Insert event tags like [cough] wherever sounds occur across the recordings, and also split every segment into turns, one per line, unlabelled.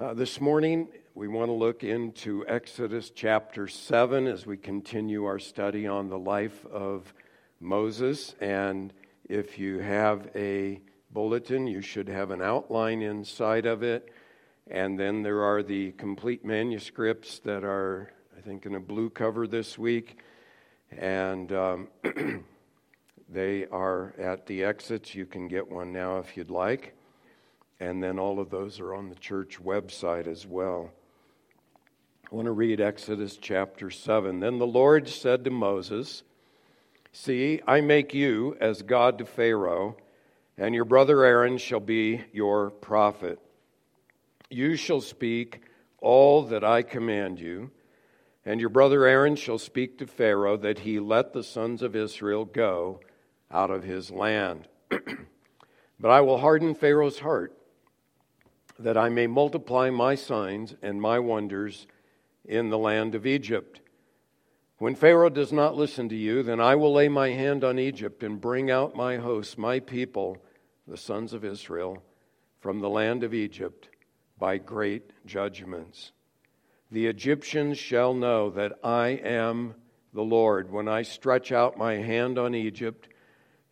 Uh, this morning, we want to look into Exodus chapter 7 as we continue our study on the life of Moses. And if you have a bulletin, you should have an outline inside of it. And then there are the complete manuscripts that are, I think, in a blue cover this week. And um, [clears throat] they are at the exits. You can get one now if you'd like. And then all of those are on the church website as well. I want to read Exodus chapter 7. Then the Lord said to Moses, See, I make you as God to Pharaoh, and your brother Aaron shall be your prophet. You shall speak all that I command you, and your brother Aaron shall speak to Pharaoh that he let the sons of Israel go out of his land. [clears throat] but I will harden Pharaoh's heart that I may multiply my signs and my wonders in the land of Egypt. When Pharaoh does not listen to you, then I will lay my hand on Egypt and bring out my hosts, my people, the sons of Israel, from the land of Egypt by great judgments. The Egyptians shall know that I am the Lord when I stretch out my hand on Egypt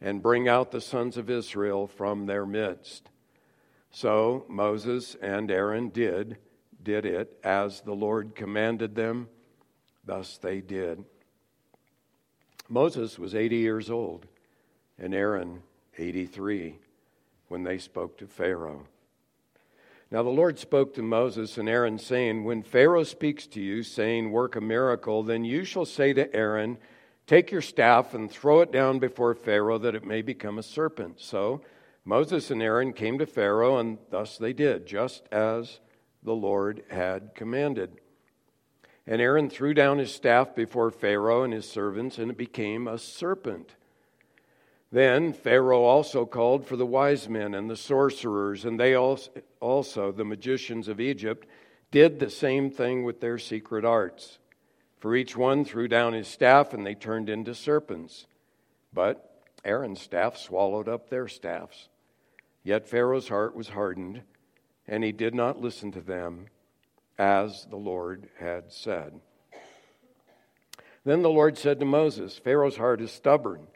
and bring out the sons of Israel from their midst. So Moses and Aaron did did it as the Lord commanded them, thus they did. Moses was 80 years old and Aaron 83 when they spoke to Pharaoh. Now the Lord spoke to Moses and Aaron, saying, When Pharaoh speaks to you, saying, Work a miracle, then you shall say to Aaron, Take your staff and throw it down before Pharaoh, that it may become a serpent. So Moses and Aaron came to Pharaoh, and thus they did, just as the Lord had commanded. And Aaron threw down his staff before Pharaoh and his servants, and it became a serpent. Then Pharaoh also called for the wise men and the sorcerers, and they also, the magicians of Egypt, did the same thing with their secret arts. For each one threw down his staff, and they turned into serpents. But Aaron's staff swallowed up their staffs. Yet Pharaoh's heart was hardened, and he did not listen to them as the Lord had said. Then the Lord said to Moses, Pharaoh's heart is stubborn.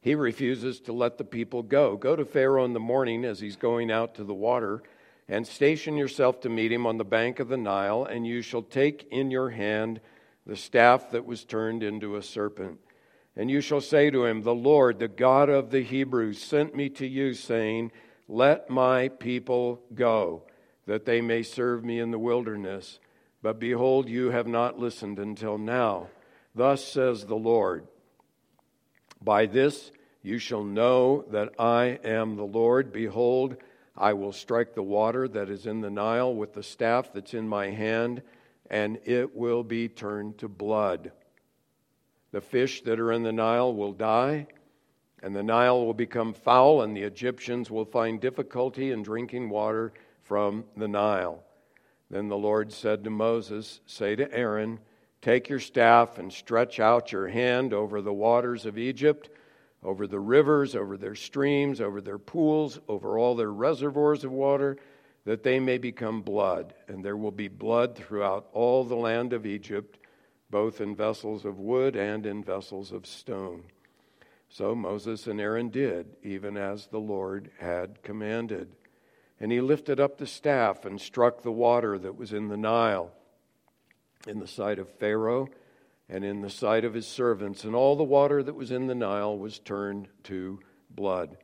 He refuses to let the people go. Go to Pharaoh in the morning as he's going out to the water, and station yourself to meet him on the bank of the Nile, and you shall take in your hand the staff that was turned into a serpent. And you shall say to him, The Lord, the God of the Hebrews, sent me to you, saying, let my people go, that they may serve me in the wilderness. But behold, you have not listened until now. Thus says the Lord By this you shall know that I am the Lord. Behold, I will strike the water that is in the Nile with the staff that's in my hand, and it will be turned to blood. The fish that are in the Nile will die and the Nile will become foul, and the Egyptians will find difficulty in drinking water from the Nile. Then the Lord said to Moses, Say to Aaron, Take your staff and stretch out your hand over the waters of Egypt, over the rivers, over their streams, over their pools, over all their reservoirs of water, that they may become blood. And there will be blood throughout all the land of Egypt, both in vessels of wood and in vessels of stone. So Moses and Aaron did, even as the Lord had commanded. And he lifted up the staff and struck the water that was in the Nile, in the sight of Pharaoh and in the sight of his servants. And all the water that was in the Nile was turned to blood.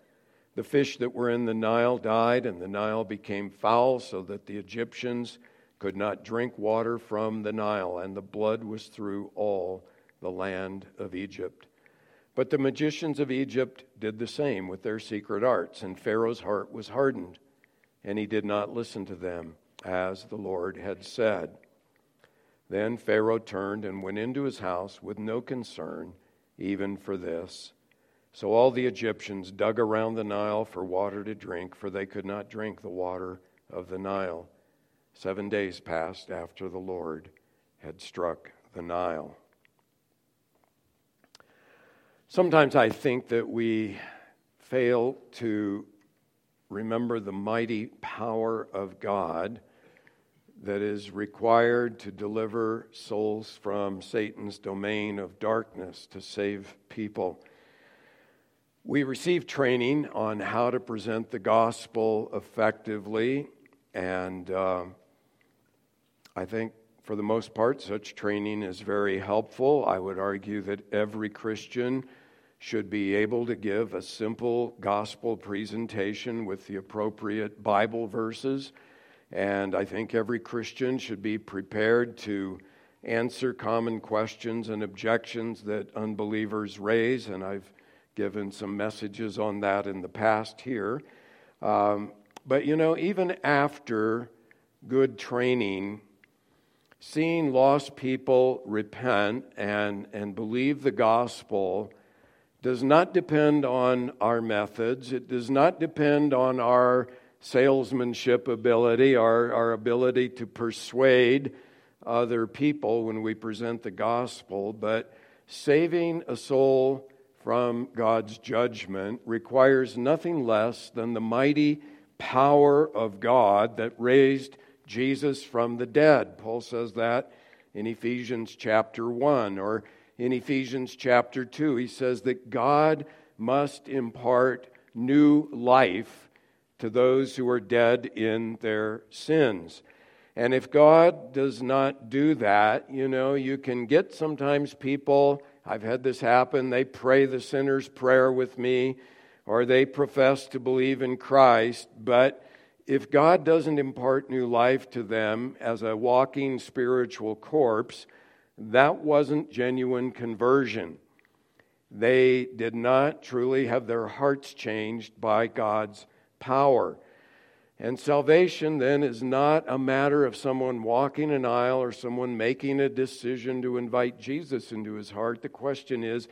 The fish that were in the Nile died, and the Nile became foul, so that the Egyptians could not drink water from the Nile, and the blood was through all the land of Egypt. But the magicians of Egypt did the same with their secret arts, and Pharaoh's heart was hardened, and he did not listen to them, as the Lord had said. Then Pharaoh turned and went into his house with no concern, even for this. So all the Egyptians dug around the Nile for water to drink, for they could not drink the water of the Nile. Seven days passed after the Lord had struck the Nile. Sometimes I think that we fail to remember the mighty power of God that is required to deliver souls from Satan's domain of darkness to save people. We receive training on how to present the gospel effectively, and uh, I think for the most part, such training is very helpful. I would argue that every Christian should be able to give a simple gospel presentation with the appropriate Bible verses. And I think every Christian should be prepared to answer common questions and objections that unbelievers raise. And I've given some messages on that in the past here. Um, but you know, even after good training, seeing lost people repent and, and believe the gospel does not depend on our methods. It does not depend on our salesmanship ability, our, our ability to persuade other people when we present the gospel. But saving a soul from God's judgment requires nothing less than the mighty power of God that raised Jesus from the dead. Paul says that in Ephesians chapter 1 or in Ephesians chapter 2. He says that God must impart new life to those who are dead in their sins. And if God does not do that, you know, you can get sometimes people I've had this happen. They pray the sinner's prayer with me, or they profess to believe in Christ, but if God doesn't impart new life to them as a walking spiritual corpse, that wasn't genuine conversion. They did not truly have their hearts changed by God's power. And salvation then is not a matter of someone walking an aisle or someone making a decision to invite Jesus into his heart. The question is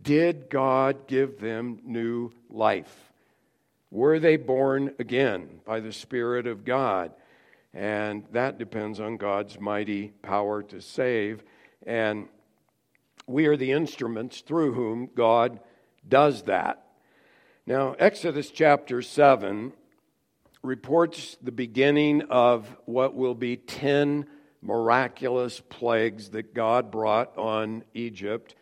did God give them new life? Were they born again by the Spirit of God? And that depends on God's mighty power to save. And we are the instruments through whom God does that. Now, Exodus chapter 7 reports the beginning of what will be 10 miraculous plagues that God brought on Egypt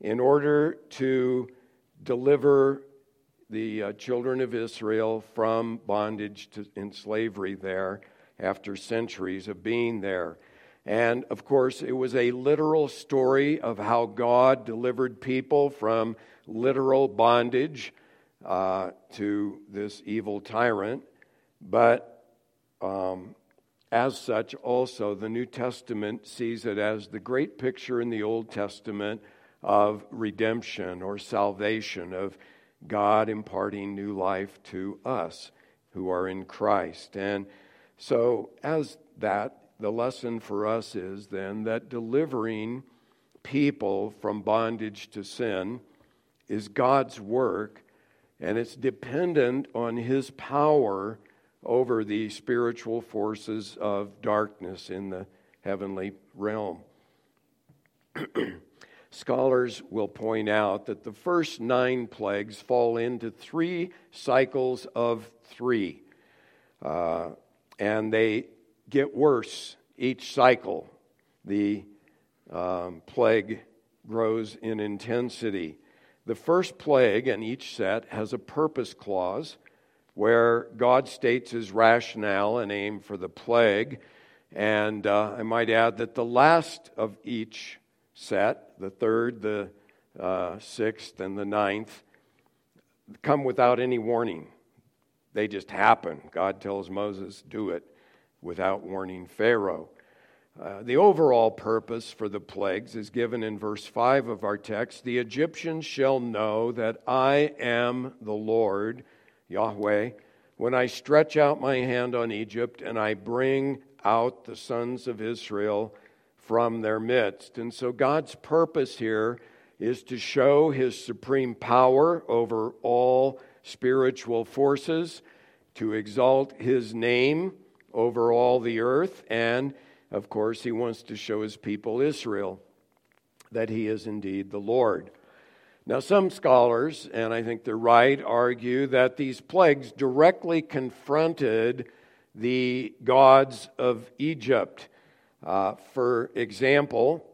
in order to deliver the uh, children of Israel from bondage to, slavery there after centuries of being there. And of course, it was a literal story of how God delivered people from literal bondage uh, to this evil tyrant. But um, as such, also, the New Testament sees it as the great picture in the Old Testament of redemption or salvation, of God imparting new life to us who are in Christ. And so, as that, the lesson for us is then that delivering people from bondage to sin is God's work, and it's dependent on His power over the spiritual forces of darkness in the heavenly realm. [clears throat] Scholars will point out that the first nine plagues fall into three cycles of three, uh, and they get worse each cycle. The um, plague grows in intensity. The first plague in each set has a purpose clause where God states his rationale and aim for the plague. And uh, I might add that the last of each set, the third, the uh, sixth, and the ninth, come without any warning. They just happen. God tells Moses, do it without warning Pharaoh. Uh, the overall purpose for the plagues is given in verse 5 of our text. The Egyptians shall know that I am the Lord Yahweh, when I stretch out my hand on Egypt and I bring out the sons of Israel from their midst. And so God's purpose here is to show his supreme power over all spiritual forces, to exalt his name over all the earth, and of course, he wants to show his people Israel that he is indeed the Lord. Now, some scholars, and I think they're right, argue that these plagues directly confronted the gods of Egypt. Uh, for example,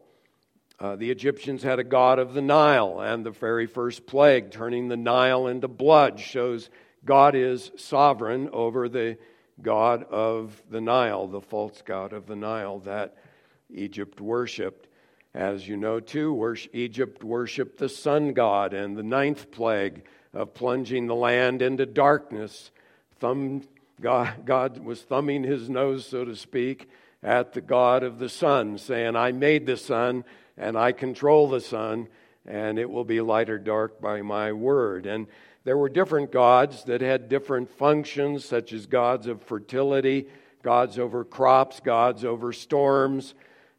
uh, the Egyptians had a god of the Nile, and the very first plague, turning the Nile into blood, shows God is sovereign over the god of the Nile, the false god of the Nile that Egypt worshiped. As you know, too, Egypt worshiped the sun god, and the ninth plague of plunging the land into darkness. Thumb, God, God was thumbing his nose, so to speak, at the God of the sun, saying, I made the sun and I control the sun, and it will be light or dark by my word. And there were different gods that had different functions, such as gods of fertility, gods over crops, gods over storms,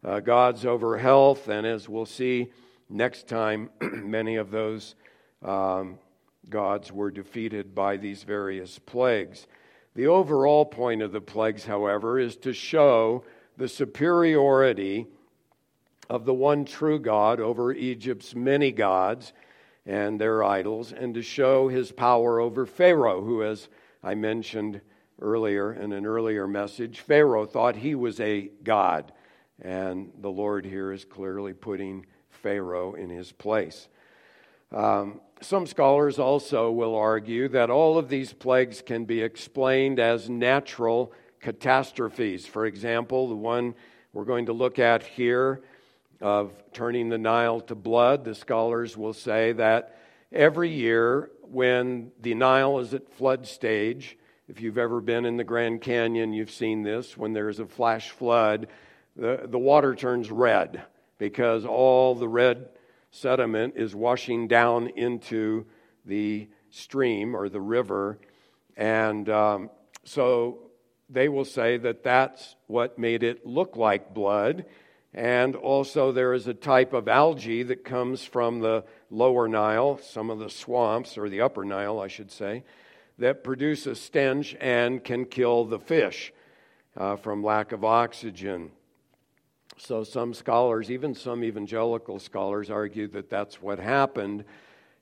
uh, gods over health. And as we'll see next time, [clears throat] many of those um, gods were defeated by these various plagues. The overall point of the plagues, however, is to show the superiority of the one true God over Egypt's many gods and their idols, and to show his power over Pharaoh, who, as I mentioned earlier in an earlier message, Pharaoh thought he was a god. And the Lord here is clearly putting Pharaoh in his place. Um, some scholars also will argue that all of these plagues can be explained as natural catastrophes. For example, the one we're going to look at here of turning the Nile to blood, the scholars will say that every year when the Nile is at flood stage, if you've ever been in the Grand Canyon, you've seen this. When there's a flash flood, the, the water turns red because all the red sediment is washing down into the stream or the river. And um, so they will say that that's what made it look like blood. And also, there is a type of algae that comes from the lower Nile, some of the swamps, or the upper Nile, I should say, that produce a stench and can kill the fish uh, from lack of oxygen. So, some scholars, even some evangelical scholars, argue that that's what happened.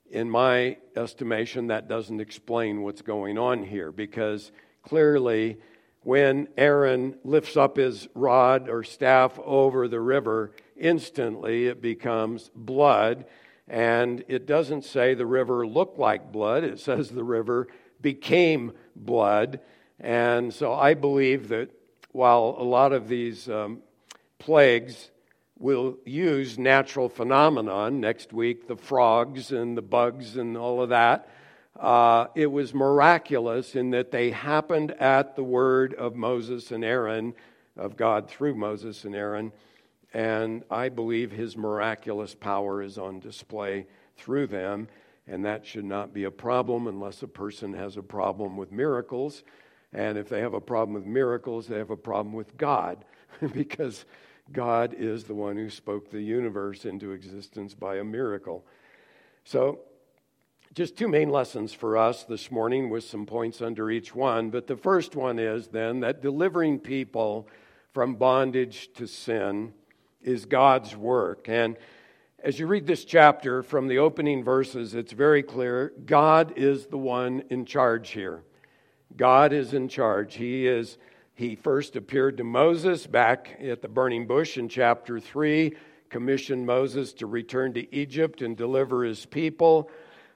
In my estimation, that doesn't explain what's going on here because clearly when Aaron lifts up his rod or staff over the river, instantly it becomes blood. And it doesn't say the river looked like blood, it says the river became blood. And so I believe that while a lot of these um, plagues will use natural phenomenon, next week the frogs and the bugs and all of that, uh, it was miraculous in that they happened at the word of Moses and Aaron, of God through Moses and Aaron. And I believe his miraculous power is on display through them. And that should not be a problem unless a person has a problem with miracles. And if they have a problem with miracles, they have a problem with God, [laughs] because God is the one who spoke the universe into existence by a miracle. So just two main lessons for us this morning with some points under each one. But the first one is then that delivering people from bondage to sin is God's work. And as you read this chapter from the opening verses, it's very clear God is the one in charge here. God is in charge. He is he first appeared to Moses back at the burning bush in chapter 3, commissioned Moses to return to Egypt and deliver his people.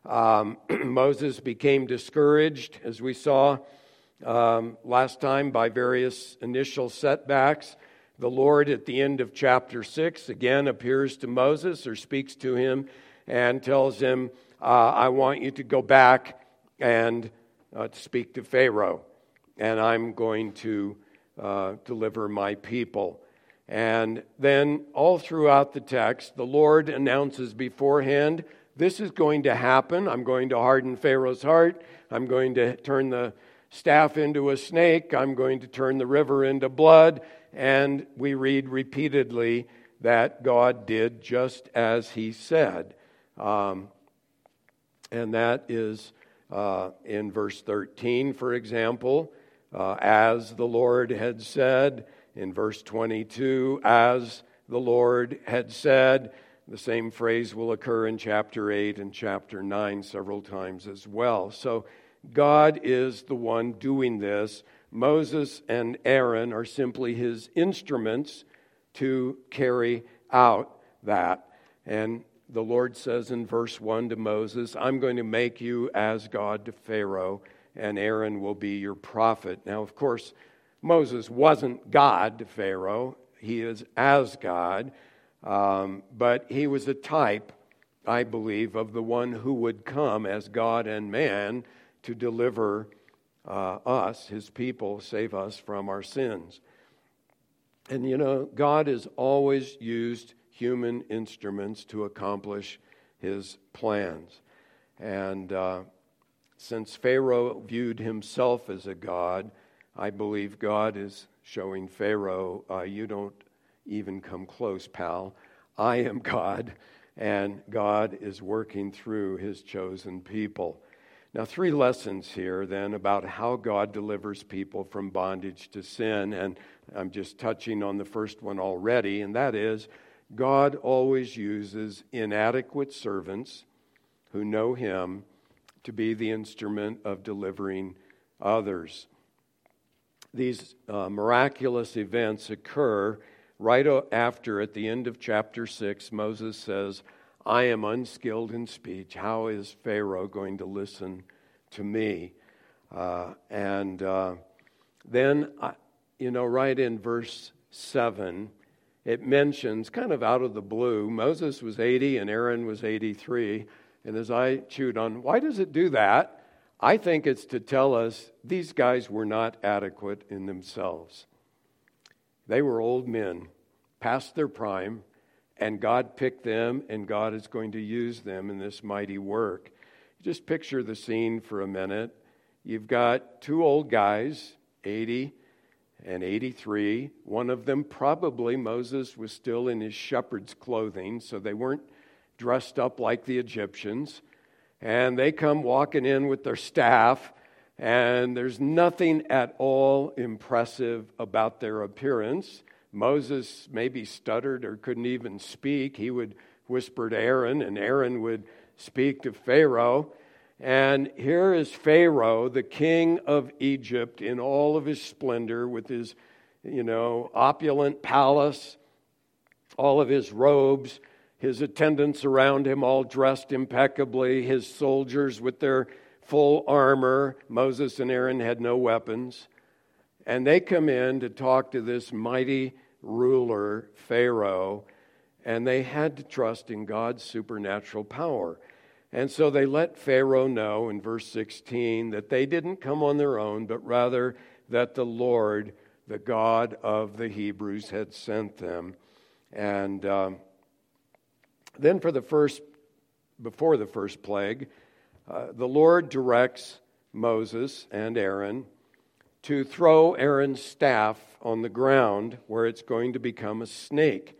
Um, [clears throat] Moses became discouraged, as we saw um, last time, by various initial setbacks. The Lord, at the end of chapter 6, again appears to Moses or speaks to him and tells him, uh, I want you to go back and uh, speak to Pharaoh, and I'm going to uh, deliver my people. And then, all throughout the text, the Lord announces beforehand this is going to happen. I'm going to harden Pharaoh's heart. I'm going to turn the staff into a snake. I'm going to turn the river into blood. And we read repeatedly that God did just as he said. Um, and that is uh, in verse 13, for example, uh, as the Lord had said. In verse 22, as the Lord had said. The same phrase will occur in chapter 8 and chapter 9 several times as well. So God is the one doing this. Moses and Aaron are simply his instruments to carry out that. And the Lord says in verse 1 to Moses, I'm going to make you as God to Pharaoh, and Aaron will be your prophet. Now, of course, Moses wasn't God to Pharaoh, he is as God, um, but he was a type, I believe, of the one who would come as God and man to deliver uh, us, his people, save us from our sins. And you know, God has always used human instruments to accomplish his plans. And uh, since Pharaoh viewed himself as a god, I believe God is showing Pharaoh, uh, you don't even come close, pal. I am God, and God is working through his chosen people. Now, three lessons here then about how God delivers people from bondage to sin. And I'm just touching on the first one already, and that is God always uses inadequate servants who know Him to be the instrument of delivering others. These uh, miraculous events occur right after, at the end of chapter 6, Moses says, I am unskilled in speech. How is Pharaoh going to listen to me? Uh, and uh, then, you know, right in verse 7, it mentions, kind of out of the blue, Moses was 80 and Aaron was 83. And as I chewed on, why does it do that? I think it's to tell us these guys were not adequate in themselves. They were old men, past their prime, and God picked them, and God is going to use them in this mighty work. Just picture the scene for a minute. You've got two old guys, 80 and 83. One of them, probably Moses, was still in his shepherd's clothing, so they weren't dressed up like the Egyptians. And they come walking in with their staff, and there's nothing at all impressive about their appearance. Moses maybe stuttered or couldn't even speak. He would whisper to Aaron, and Aaron would speak to Pharaoh. And here is Pharaoh, the king of Egypt, in all of his splendor, with his, you know, opulent palace, all of his robes, his attendants around him, all dressed impeccably, his soldiers with their full armor. Moses and Aaron had no weapons. And they come in to talk to this mighty ruler, Pharaoh, and they had to trust in God's supernatural power. And so they let Pharaoh know in verse 16 that they didn't come on their own, but rather that the Lord, the God of the Hebrews, had sent them. And um, then, for the first, before the first plague, uh, the Lord directs Moses and Aaron to throw Aaron's staff on the ground where it's going to become a snake.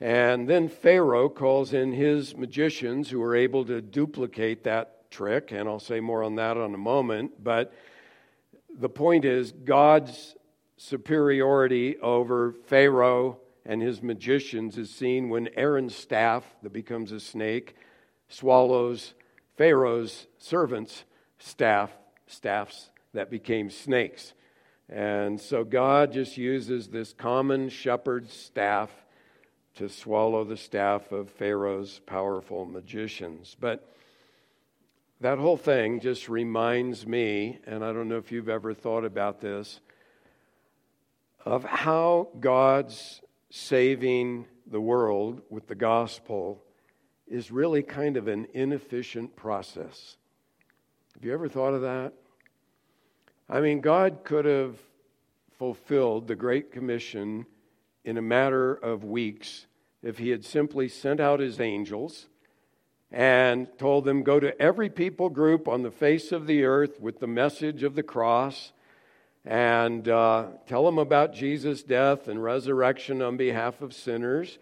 And then Pharaoh calls in his magicians who are able to duplicate that trick, and I'll say more on that in a moment. But the point is, God's superiority over Pharaoh and his magicians is seen when Aaron's staff, that becomes a snake, swallows Pharaoh's servants' staff, staffs that became snakes. And so God just uses this common shepherd's staff to swallow the staff of Pharaoh's powerful magicians. But that whole thing just reminds me, and I don't know if you've ever thought about this, of how God's saving the world with the gospel is really kind of an inefficient process. Have you ever thought of that? I mean, God could have fulfilled the Great Commission in a matter of weeks if He had simply sent out His angels and told them, Go to every people group on the face of the earth with the message of the cross and uh, tell them about Jesus' death and resurrection on behalf of sinners.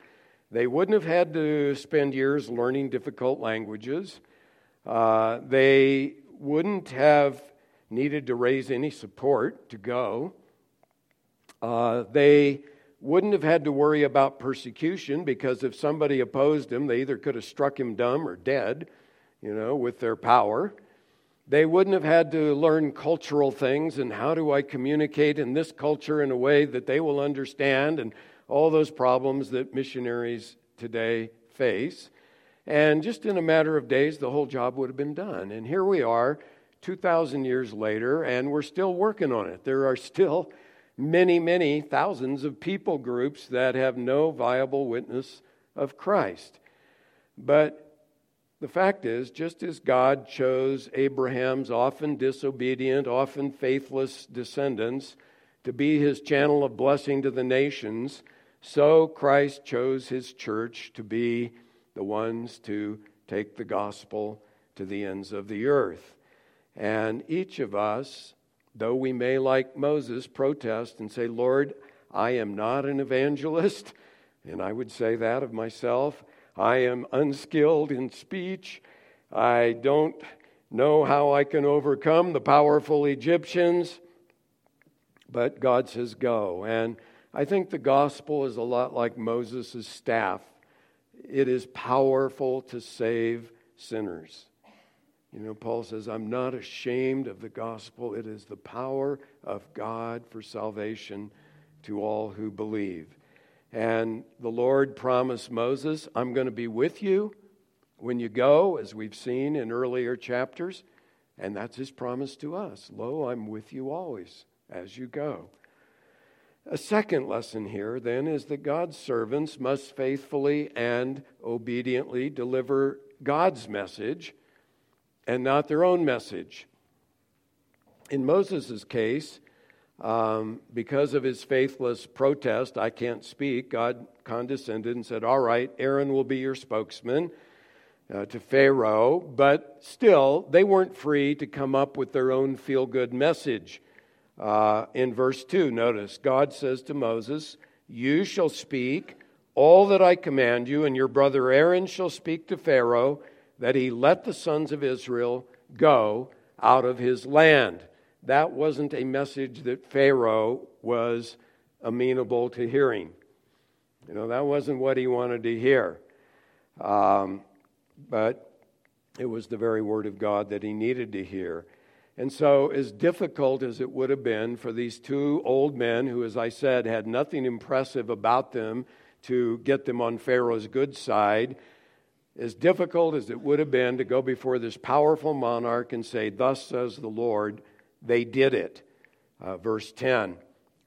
They wouldn't have had to spend years learning difficult languages. Uh, they wouldn't have needed to raise any support to go. Uh, they wouldn't have had to worry about persecution because if somebody opposed him, they either could have struck him dumb or dead, you know, with their power. They wouldn't have had to learn cultural things and how do I communicate in this culture in a way that they will understand and all those problems that missionaries today face. And just in a matter of days, the whole job would have been done. And here we are, 2,000 years later, and we're still working on it. There are still many, many thousands of people groups that have no viable witness of Christ. But the fact is, just as God chose Abraham's often disobedient, often faithless descendants to be his channel of blessing to the nations, so Christ chose his church to be the ones to take the gospel to the ends of the earth. And each of us, though we may, like Moses, protest and say, Lord, I am not an evangelist, [laughs] and I would say that of myself. I am unskilled in speech. I don't know how I can overcome the powerful Egyptians. But God says, go. And I think the gospel is a lot like Moses' staff it is powerful to save sinners. You know, Paul says, I'm not ashamed of the gospel. It is the power of God for salvation to all who believe. And the Lord promised Moses, I'm going to be with you when you go, as we've seen in earlier chapters. And that's his promise to us Lo, I'm with you always as you go. A second lesson here, then, is that God's servants must faithfully and obediently deliver God's message and not their own message. In Moses' case, um, because of his faithless protest, I can't speak, God condescended and said, All right, Aaron will be your spokesman uh, to Pharaoh. But still, they weren't free to come up with their own feel good message. Uh, in verse 2, notice God says to Moses, You shall speak all that I command you, and your brother Aaron shall speak to Pharaoh that he let the sons of Israel go out of his land. That wasn't a message that Pharaoh was amenable to hearing. You know, that wasn't what he wanted to hear. Um, but it was the very word of God that he needed to hear. And so, as difficult as it would have been for these two old men, who, as I said, had nothing impressive about them to get them on Pharaoh's good side, as difficult as it would have been to go before this powerful monarch and say, Thus says the Lord, they did it. Uh, verse 10.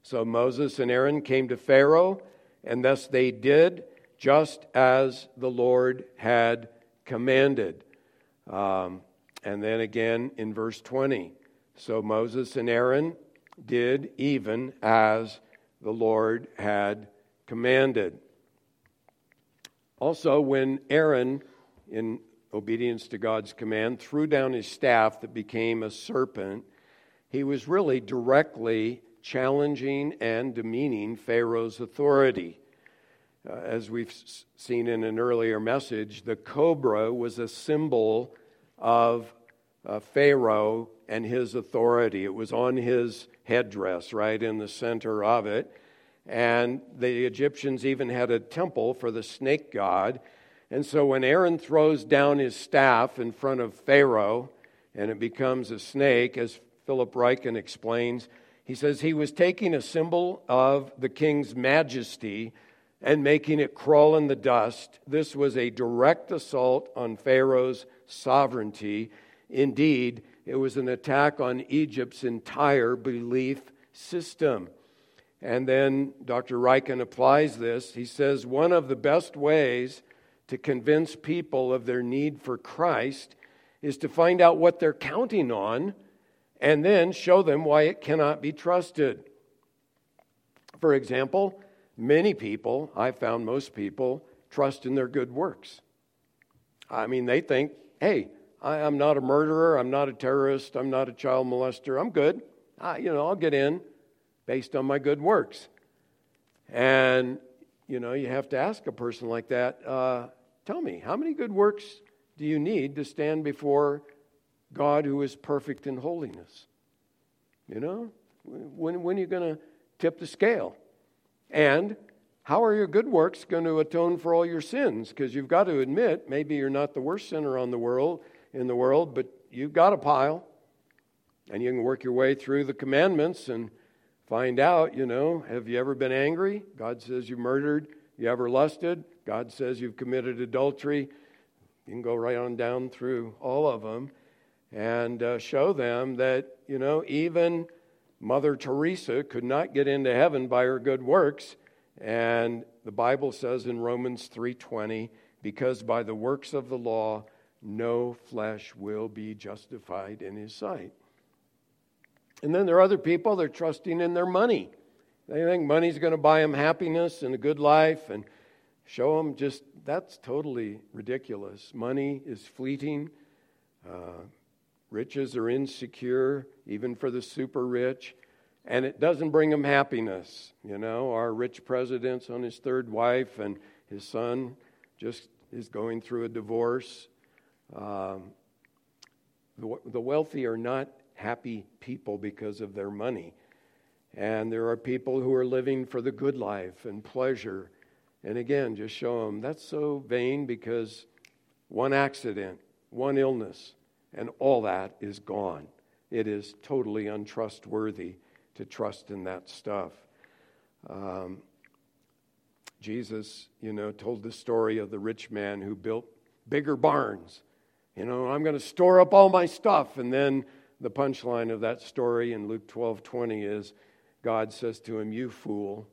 So Moses and Aaron came to Pharaoh, and thus they did just as the Lord had commanded. Um, and then again in verse 20. So Moses and Aaron did even as the Lord had commanded. Also, when Aaron, in obedience to God's command, threw down his staff that became a serpent, he was really directly challenging and demeaning Pharaoh's authority. Uh, as we've seen in an earlier message, the cobra was a symbol of uh, Pharaoh and his authority. It was on his headdress, right in the center of it. And the Egyptians even had a temple for the snake god. And so when Aaron throws down his staff in front of Pharaoh and it becomes a snake, as Philip Ryken explains, he says he was taking a symbol of the king's majesty and making it crawl in the dust. This was a direct assault on Pharaoh's sovereignty. Indeed, it was an attack on Egypt's entire belief system. And then Dr. Ryken applies this. He says one of the best ways to convince people of their need for Christ is to find out what they're counting on and then show them why it cannot be trusted. For example, many people, I found most people, trust in their good works. I mean, they think, hey, I, am not a murderer, I'm not a terrorist, I'm not a child molester, I'm good. I, you know, I'll get in based on my good works. And, you know, you have to ask a person like that, uh, tell me, how many good works do you need to stand before God who is perfect in holiness? You know, when, when are you going to tip the scale? And how are your good works going to atone for all your sins? Because you've got to admit, maybe you're not the worst sinner on the world in the world, but you've got a pile. And you can work your way through the commandments and find out, you know, have you ever been angry? God says you murdered. You ever lusted? God says you've committed adultery. You can go right on down through all of them and uh, show them that, you know, even Mother Teresa could not get into heaven by her good works. And the Bible says in Romans 3:20, because by the works of the law no flesh will be justified in his sight. And then there are other people, they're trusting in their money. They think money's going to buy them happiness and a good life and show them just that's totally ridiculous. Money is fleeting. Uh, riches are insecure, even for the super rich. And it doesn't bring them happiness. You know, our rich president's on his third wife, and his son just is going through a divorce. Um, the, the wealthy are not happy people because of their money. And there are people who are living for the good life and pleasure. And again, just show them that's so vain because one accident, one illness, and all that is gone. It is totally untrustworthy to trust in that stuff. Um, Jesus, you know, told the story of the rich man who built bigger barns. You know, I'm going to store up all my stuff. And then the punchline of that story in Luke 12 20 is God says to him, You fool,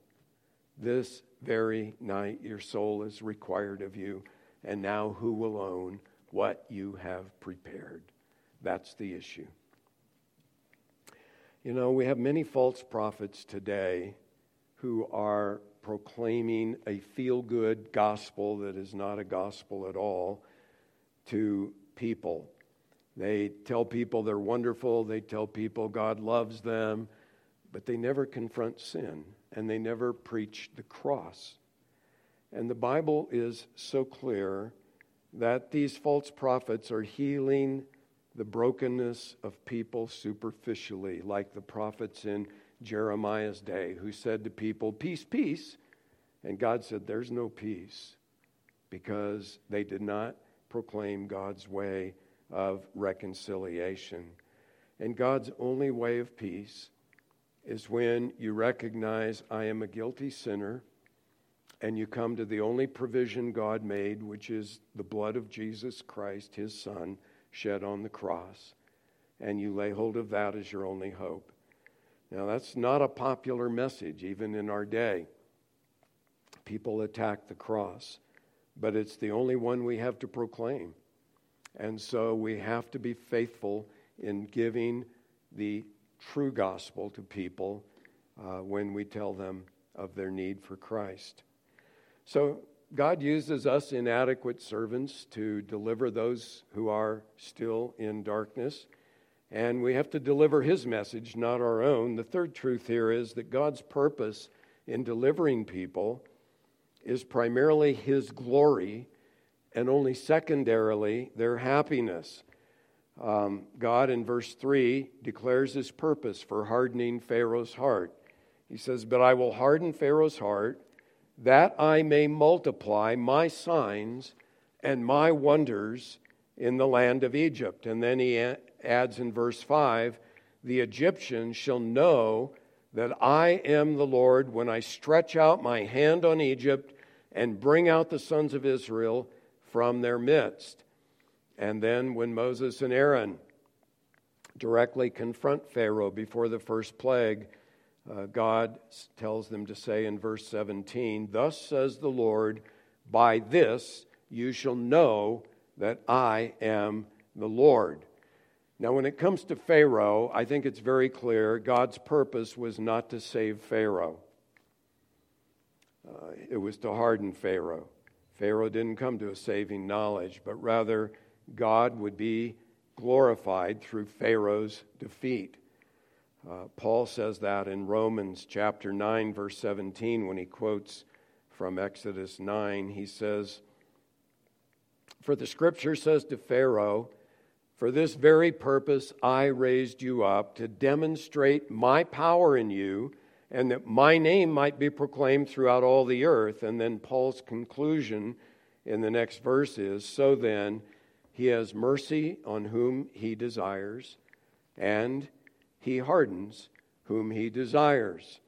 this very night your soul is required of you, and now who will own what you have prepared? That's the issue. You know, we have many false prophets today who are proclaiming a feel good gospel that is not a gospel at all to people. They tell people they're wonderful, they tell people God loves them, but they never confront sin and they never preach the cross. And the Bible is so clear that these false prophets are healing the brokenness of people superficially, like the prophets in Jeremiah's day, who said to people, Peace, peace. And God said, There's no peace because they did not proclaim God's way of reconciliation. And God's only way of peace is when you recognize I am a guilty sinner and you come to the only provision God made, which is the blood of Jesus Christ, his Son, shed on the cross, and you lay hold of that as your only hope. Now, that's not a popular message, even in our day. People attack the cross, but it's the only one we have to proclaim. And so we have to be faithful in giving the true gospel to people uh, when we tell them of their need for Christ. So God uses us inadequate servants to deliver those who are still in darkness. And we have to deliver his message, not our own. The third truth here is that God's purpose in delivering people is primarily his glory and only secondarily their happiness. Um, God, in verse 3, declares his purpose for hardening Pharaoh's heart. He says, But I will harden Pharaoh's heart that I may multiply my signs and my wonders in the land of Egypt. And then he adds in verse 5 the Egyptians shall know that I am the Lord when I stretch out my hand on Egypt and bring out the sons of Israel from their midst. And then when Moses and Aaron directly confront Pharaoh before the first plague, uh, God tells them to say in verse 17, Thus says the Lord, by this you shall know that I am the Lord. Now, when it comes to Pharaoh, I think it's very clear God's purpose was not to save Pharaoh, uh, it was to harden Pharaoh. Pharaoh didn't come to a saving knowledge, but rather God would be glorified through Pharaoh's defeat. Uh, Paul says that in Romans chapter 9, verse 17, when he quotes from Exodus 9. He says, For the scripture says to Pharaoh, For this very purpose I raised you up, to demonstrate my power in you, and that my name might be proclaimed throughout all the earth. And then Paul's conclusion in the next verse is, So then, he has mercy on whom he desires, and he hardens whom he desires.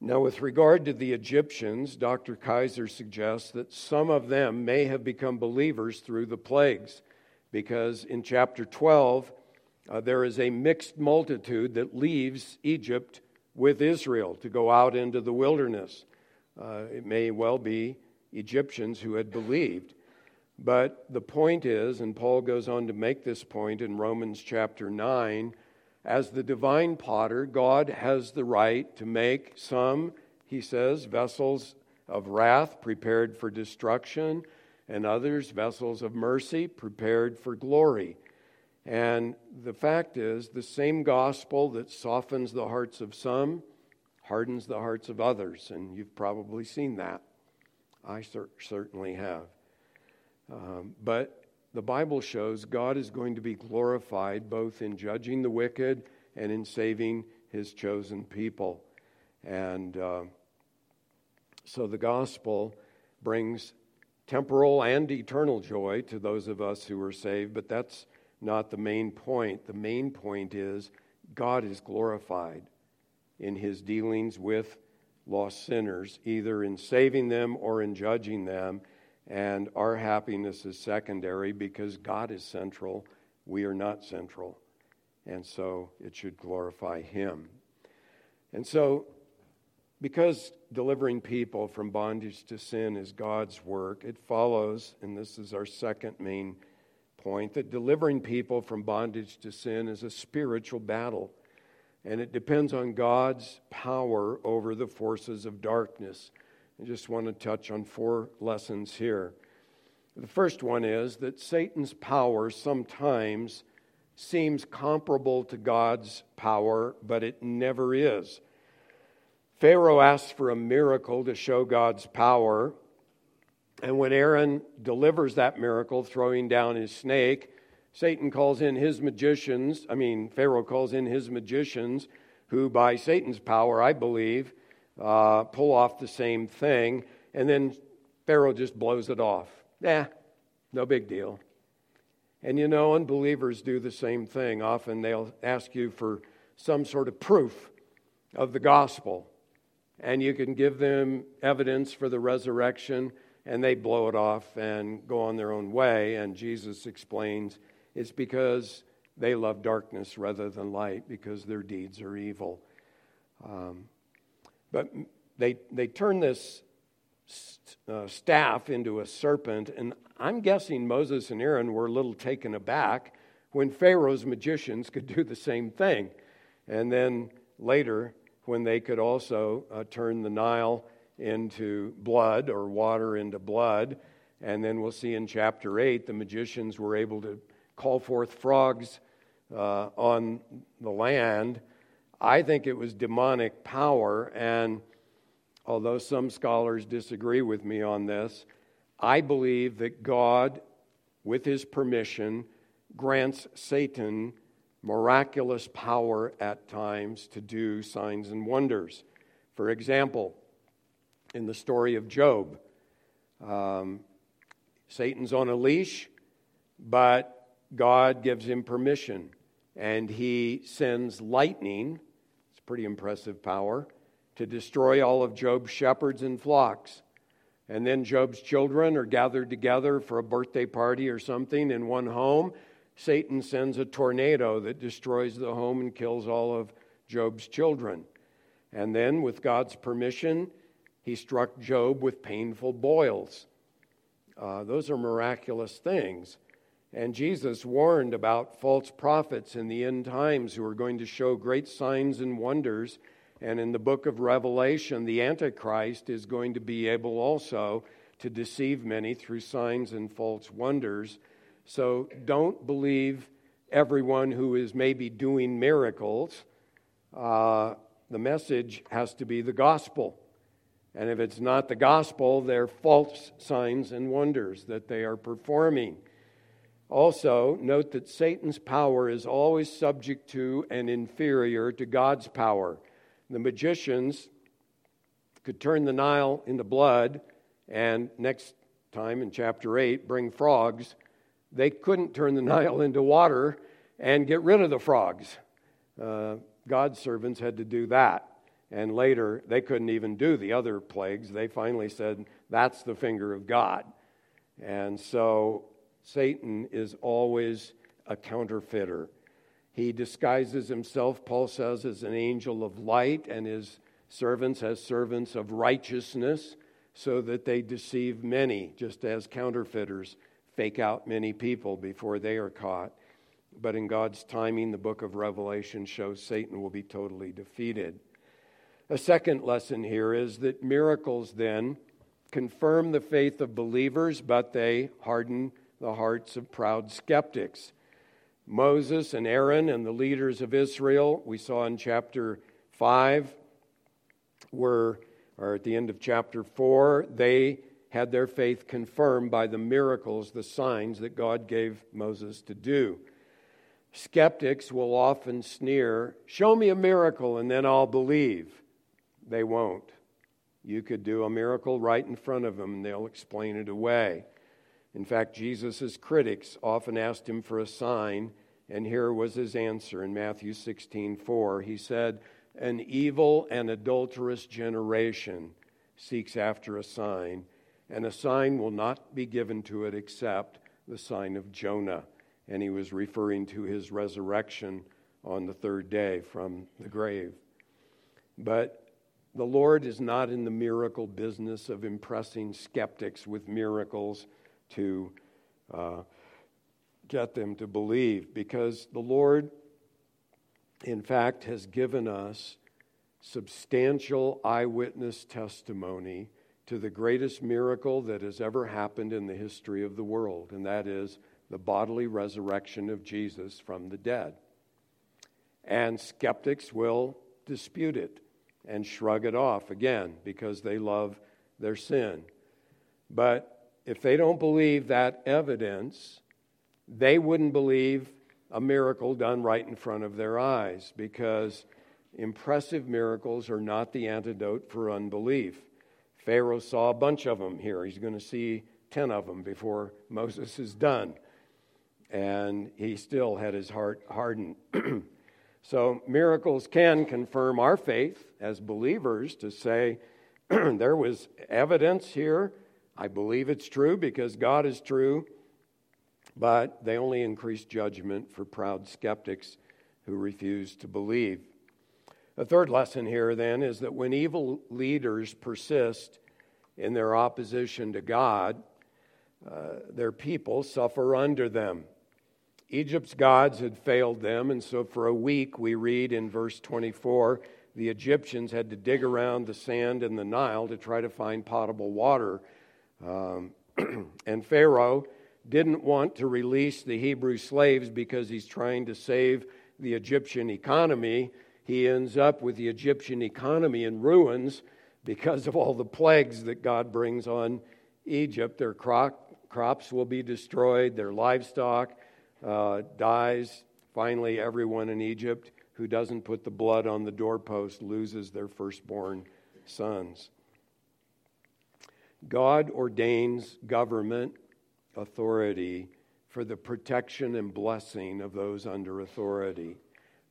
Now, with regard to the Egyptians, Dr. Kaiser suggests that some of them may have become believers through the plagues, because in chapter 12, uh, there is a mixed multitude that leaves Egypt with Israel to go out into the wilderness. Uh, it may well be Egyptians who had believed. But the point is, and Paul goes on to make this point in Romans chapter 9 as the divine potter, God has the right to make some, he says, vessels of wrath prepared for destruction, and others vessels of mercy prepared for glory. And the fact is, the same gospel that softens the hearts of some hardens the hearts of others. And you've probably seen that. I cer- certainly have. Um, but the Bible shows God is going to be glorified both in judging the wicked and in saving his chosen people. And uh, so the gospel brings temporal and eternal joy to those of us who are saved, but that's not the main point. The main point is God is glorified in his dealings with lost sinners, either in saving them or in judging them. And our happiness is secondary because God is central. We are not central. And so it should glorify Him. And so, because delivering people from bondage to sin is God's work, it follows, and this is our second main point, that delivering people from bondage to sin is a spiritual battle. And it depends on God's power over the forces of darkness. I just want to touch on four lessons here. The first one is that Satan's power sometimes seems comparable to God's power, but it never is. Pharaoh asks for a miracle to show God's power. And when Aaron delivers that miracle, throwing down his snake, Satan calls in his magicians. I mean, Pharaoh calls in his magicians, who, by Satan's power, I believe, uh, pull off the same thing, and then Pharaoh just blows it off. Yeah, no big deal. And you know, unbelievers do the same thing. Often they'll ask you for some sort of proof of the gospel, and you can give them evidence for the resurrection, and they blow it off and go on their own way. And Jesus explains it's because they love darkness rather than light because their deeds are evil. Um, but they, they turn this uh, staff into a serpent, and I'm guessing Moses and Aaron were a little taken aback when Pharaoh's magicians could do the same thing. And then later, when they could also uh, turn the Nile into blood or water into blood. And then we'll see in chapter 8, the magicians were able to call forth frogs uh, on the land. I think it was demonic power, and although some scholars disagree with me on this, I believe that God, with his permission, grants Satan miraculous power at times to do signs and wonders. For example, in the story of Job, um, Satan's on a leash, but God gives him permission and he sends lightning. It's pretty impressive power to destroy all of Job's shepherds and flocks. And then Job's children are gathered together for a birthday party or something in one home. Satan sends a tornado that destroys the home and kills all of Job's children. And then, with God's permission, he struck Job with painful boils. Uh, those are miraculous things. And Jesus warned about false prophets in the end times who are going to show great signs and wonders and in the book of Revelation, the Antichrist is going to be able also to deceive many through signs and false wonders. So don't believe everyone who is maybe doing miracles. Uh, the message has to be the gospel. And if it's not the gospel, they're false signs and wonders that they are performing. Also, note that Satan's power is always subject to and inferior to God's power the magicians could turn the Nile into blood, and next time in chapter 8, bring frogs. They couldn't turn the [laughs] Nile into water and get rid of the frogs. uh, God's servants had to do that. And later, they couldn't even do the other plagues. They finally said, That's the finger of God. And so Satan is always a counterfeiter. He disguises himself, Paul says, as an angel of light, and his servants as servants of righteousness, so that they deceive many, just as counterfeiters fake out many people before they are caught. But in God's timing, the book of Revelation shows Satan will be totally defeated. A second lesson here is that miracles then confirm the faith of believers, but they harden the hearts of proud skeptics. Moses and Aaron and the leaders of Israel, we saw in chapter 5, were, or at the end of chapter 4, they had their faith confirmed by the miracles, the signs that God gave Moses to do. Skeptics will often sneer, Show me a miracle and then I'll believe. They won't. You could do a miracle right in front of them and they'll explain it away. In fact, Jesus' critics often asked him for a sign, and here was his answer in Matthew 16 4. He said, An evil and adulterous generation seeks after a sign and a sign will not be given to it except the sign of Jonah. And he was referring to his resurrection on the third day from the grave. But the Lord is not in the miracle business of impressing skeptics with miracles to uh, get them to believe, because the Lord, in fact, has given us substantial eyewitness testimony to the greatest miracle that has ever happened in the history of the world, and that is the bodily resurrection of Jesus from the dead. And skeptics will dispute it and shrug it off again because they love their sin. But if they don't believe that evidence, they wouldn't believe a miracle done right in front of their eyes because impressive miracles are not the antidote for unbelief. Pharaoh saw a bunch of them here. He's going to see 10 of them before [laughs] Moses is done. And he still had his heart hardened. [clears throat] so, miracles can confirm our faith as believers to say, [clears throat] there was evidence here. I believe it's true because God is true. But they only increase judgment for proud skeptics who refuse to believe. A third lesson here, then, is that when evil leaders persist in their opposition to God, uh, their people suffer under them. Egypt's gods had failed them, and so for a week, we read in verse 24, the Egyptians had to dig around the sand in the Nile to try to find potable water. Um, [clears throat] and Pharaoh didn't want to release the Hebrew slaves because he's trying to save the Egyptian economy he ends up with the Egyptian economy in ruins because of all the plagues that God brings on Egypt. Their crop, crops will be destroyed, their livestock uh, dies. Finally, everyone in Egypt who doesn't put the blood on the doorpost loses their firstborn sons. God ordains government authority for the protection and blessing of those under authority.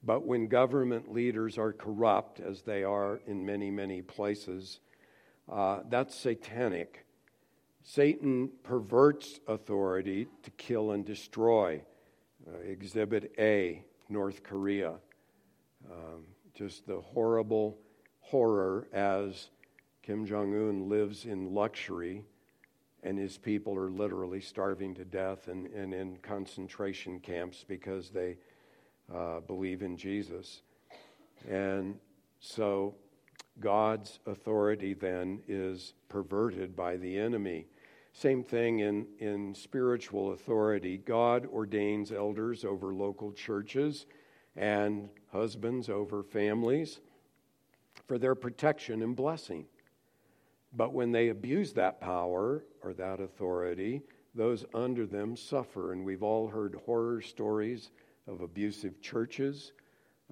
But when government leaders are corrupt, as they are in many, many places, uh, that's satanic. Satan perverts authority to kill and destroy. Uh, exhibit A, North Korea. Um, just the horrible horror as Kim Jong un lives in luxury and his people are literally starving to death and, and in concentration camps because they uh, believe in Jesus. And so God's authority then is perverted by the enemy. Same thing in, in spiritual authority. God ordains elders over local churches and husbands over families for their protection and blessing. But when they abuse that power or that authority, those under them suffer. And we've all heard horror stories of abusive churches,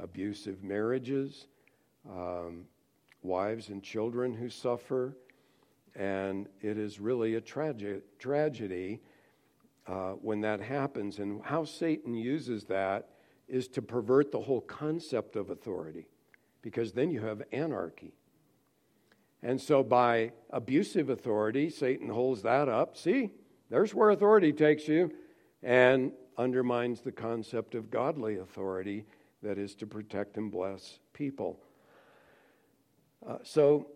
abusive marriages, um, wives and children who suffer. And it is really a trage- tragedy uh, when that happens. And how Satan uses that is to pervert the whole concept of authority because then you have anarchy. And so, by abusive authority, Satan holds that up. See, there's where authority takes you, and undermines the concept of godly authority that is to protect and bless people. Uh, so,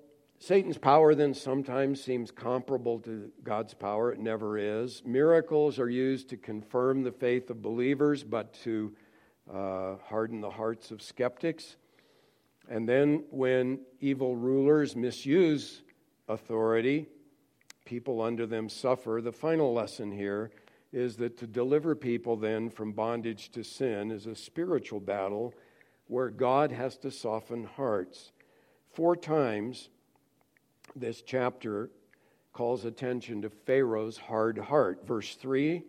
Satan's power then sometimes seems comparable to God's power. It never is. Miracles are used to confirm the faith of believers, but to uh, harden the hearts of skeptics. And then, when evil rulers misuse authority, people under them suffer. The final lesson here is that to deliver people then from bondage to sin is a spiritual battle where God has to soften hearts. Four times this chapter calls attention to Pharaoh's hard heart. Verse 3,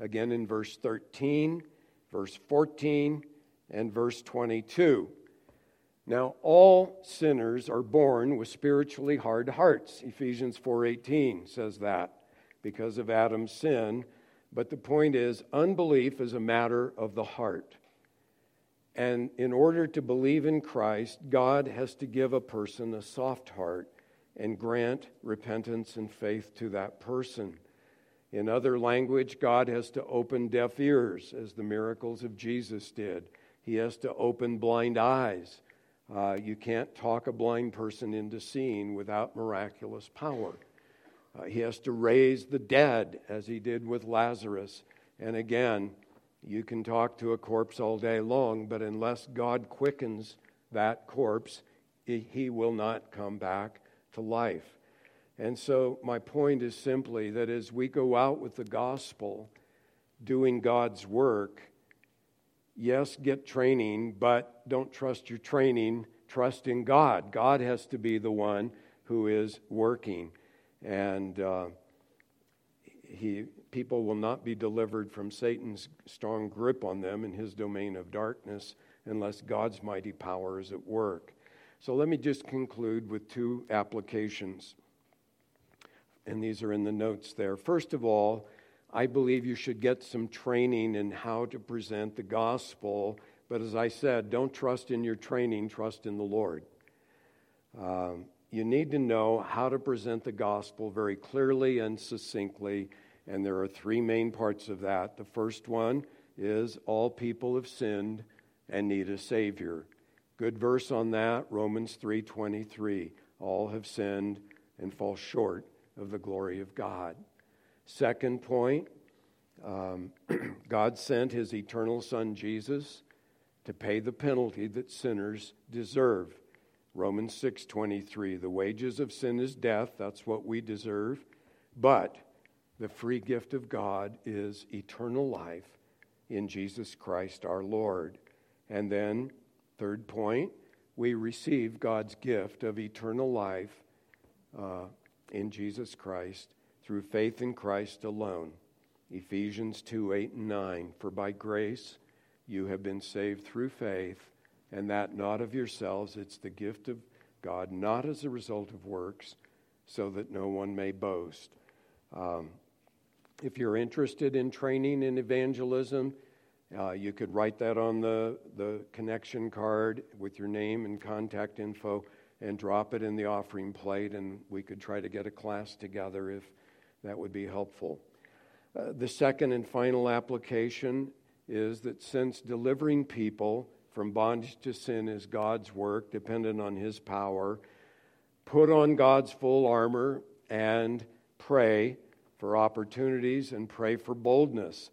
again in verse 13, verse 14, and verse 22. Now all sinners are born with spiritually hard hearts. Ephesians 4:18 says that because of Adam's sin, but the point is unbelief is a matter of the heart. And in order to believe in Christ, God has to give a person a soft heart and grant repentance and faith to that person. In other language, God has to open deaf ears, as the miracles of Jesus did. He has to open blind eyes. Uh, you can't talk a blind person into seeing without miraculous power. Uh, he has to raise the dead, as he did with Lazarus. And again, you can talk to a corpse all day long, but unless God quickens that corpse, he, he will not come back to life. And so, my point is simply that as we go out with the gospel, doing God's work, yes, get training, but don't trust your training. Trust in God. God has to be the one who is working. And uh, he, people will not be delivered from Satan's strong grip on them in his domain of darkness unless God's mighty power is at work. So let me just conclude with two applications. And these are in the notes there. First of all, I believe you should get some training in how to present the gospel. But as I said, don't trust in your training, trust in the Lord. Um, you need to know how to present the gospel very clearly and succinctly. And there are three main parts of that. The first one is all people have sinned and need a Savior. Good verse on that, Romans 3:23. All have sinned and fall short of the glory of God. Second point, um, [clears throat] God sent his eternal Son Jesus to pay the penalty that sinners deserve. Romans 6:23 The wages of sin is death, that's what we deserve, but the free gift of God is eternal life in Jesus Christ our Lord. And then Third point, we receive God's gift of eternal life uh, in Jesus Christ through faith in Christ alone. Ephesians 2 8 and 9. For by grace you have been saved through faith, and that not of yourselves, it's the gift of God, not as a result of works, so that no one may boast. Um, if you're interested in training in evangelism, uh, you could write that on the, the connection card with your name and contact info and drop it in the offering plate, and we could try to get a class together if that would be helpful. Uh, the second and final application is that since delivering people from bondage to sin is God's work, dependent on His power, put on God's full armor and pray for opportunities and pray for boldness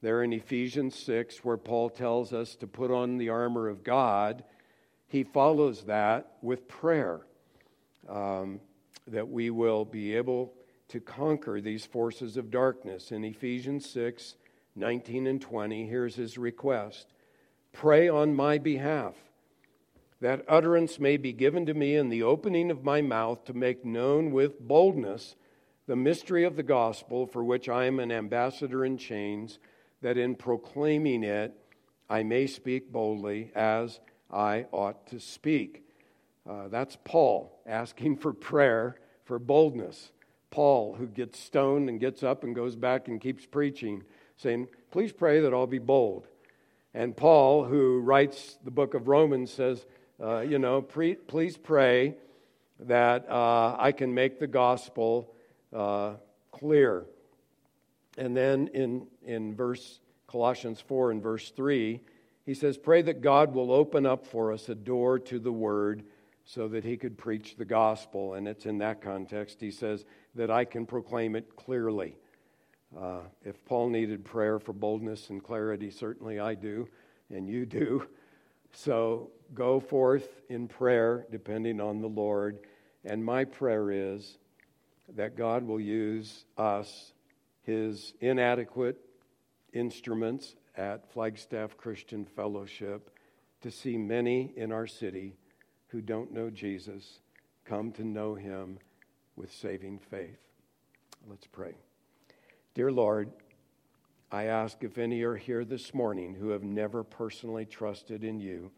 there in Ephesians 6, where Paul tells us to put on the armor of God, he follows that with prayer um, that we will be able to conquer these forces of darkness. In Ephesians 6, 19 and 20, here's his request Pray on my behalf, that utterance may be given to me in the opening of my mouth to make known with boldness the mystery of the gospel, for which I am an ambassador in chains that in proclaiming it I may speak boldly as I ought to speak. Uh, that's Paul asking for prayer for boldness. Paul, who gets stoned and gets up and goes back and keeps preaching, saying, Please pray that I'll be bold. And Paul, who writes the book of Romans, says, uh, you know, pre- please pray that uh, I can make the gospel uh, clear. And then in, in verse Colossians 4 and verse 3, he says, Pray that God will open up for us a door to the word so that he could preach the gospel. And it's in that context, he says, that I can proclaim it clearly. Uh, if Paul needed prayer for boldness and clarity, certainly I do, and you do. [laughs] So go forth in prayer, depending on the Lord. And my prayer is that God will use us, his inadequate instruments at Flagstaff Christian Fellowship, to see many in our city who don't know Jesus come to know him with saving faith. Let's pray. Dear Lord, I ask if any are here this morning who have never personally trusted in you,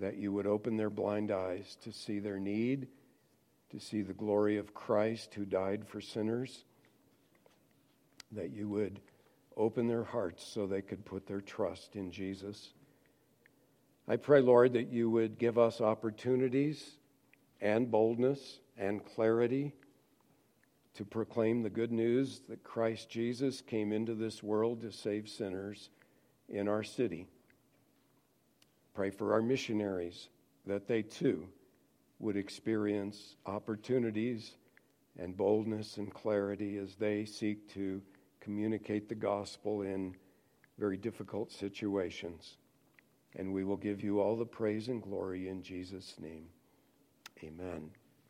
that you would open their blind eyes to see their need, to see the glory of Christ who died for sinners, that you would open their hearts so they could put their trust in Jesus. I pray, Lord, that you would give us opportunities and boldness and clarity to proclaim the good news that Christ Jesus came into this world to save sinners in our city. Pray for our missionaries that they too would experience opportunities and boldness and clarity as they seek to communicate the gospel in very difficult situations. And we will give you all the praise and glory in Jesus' name. Amen.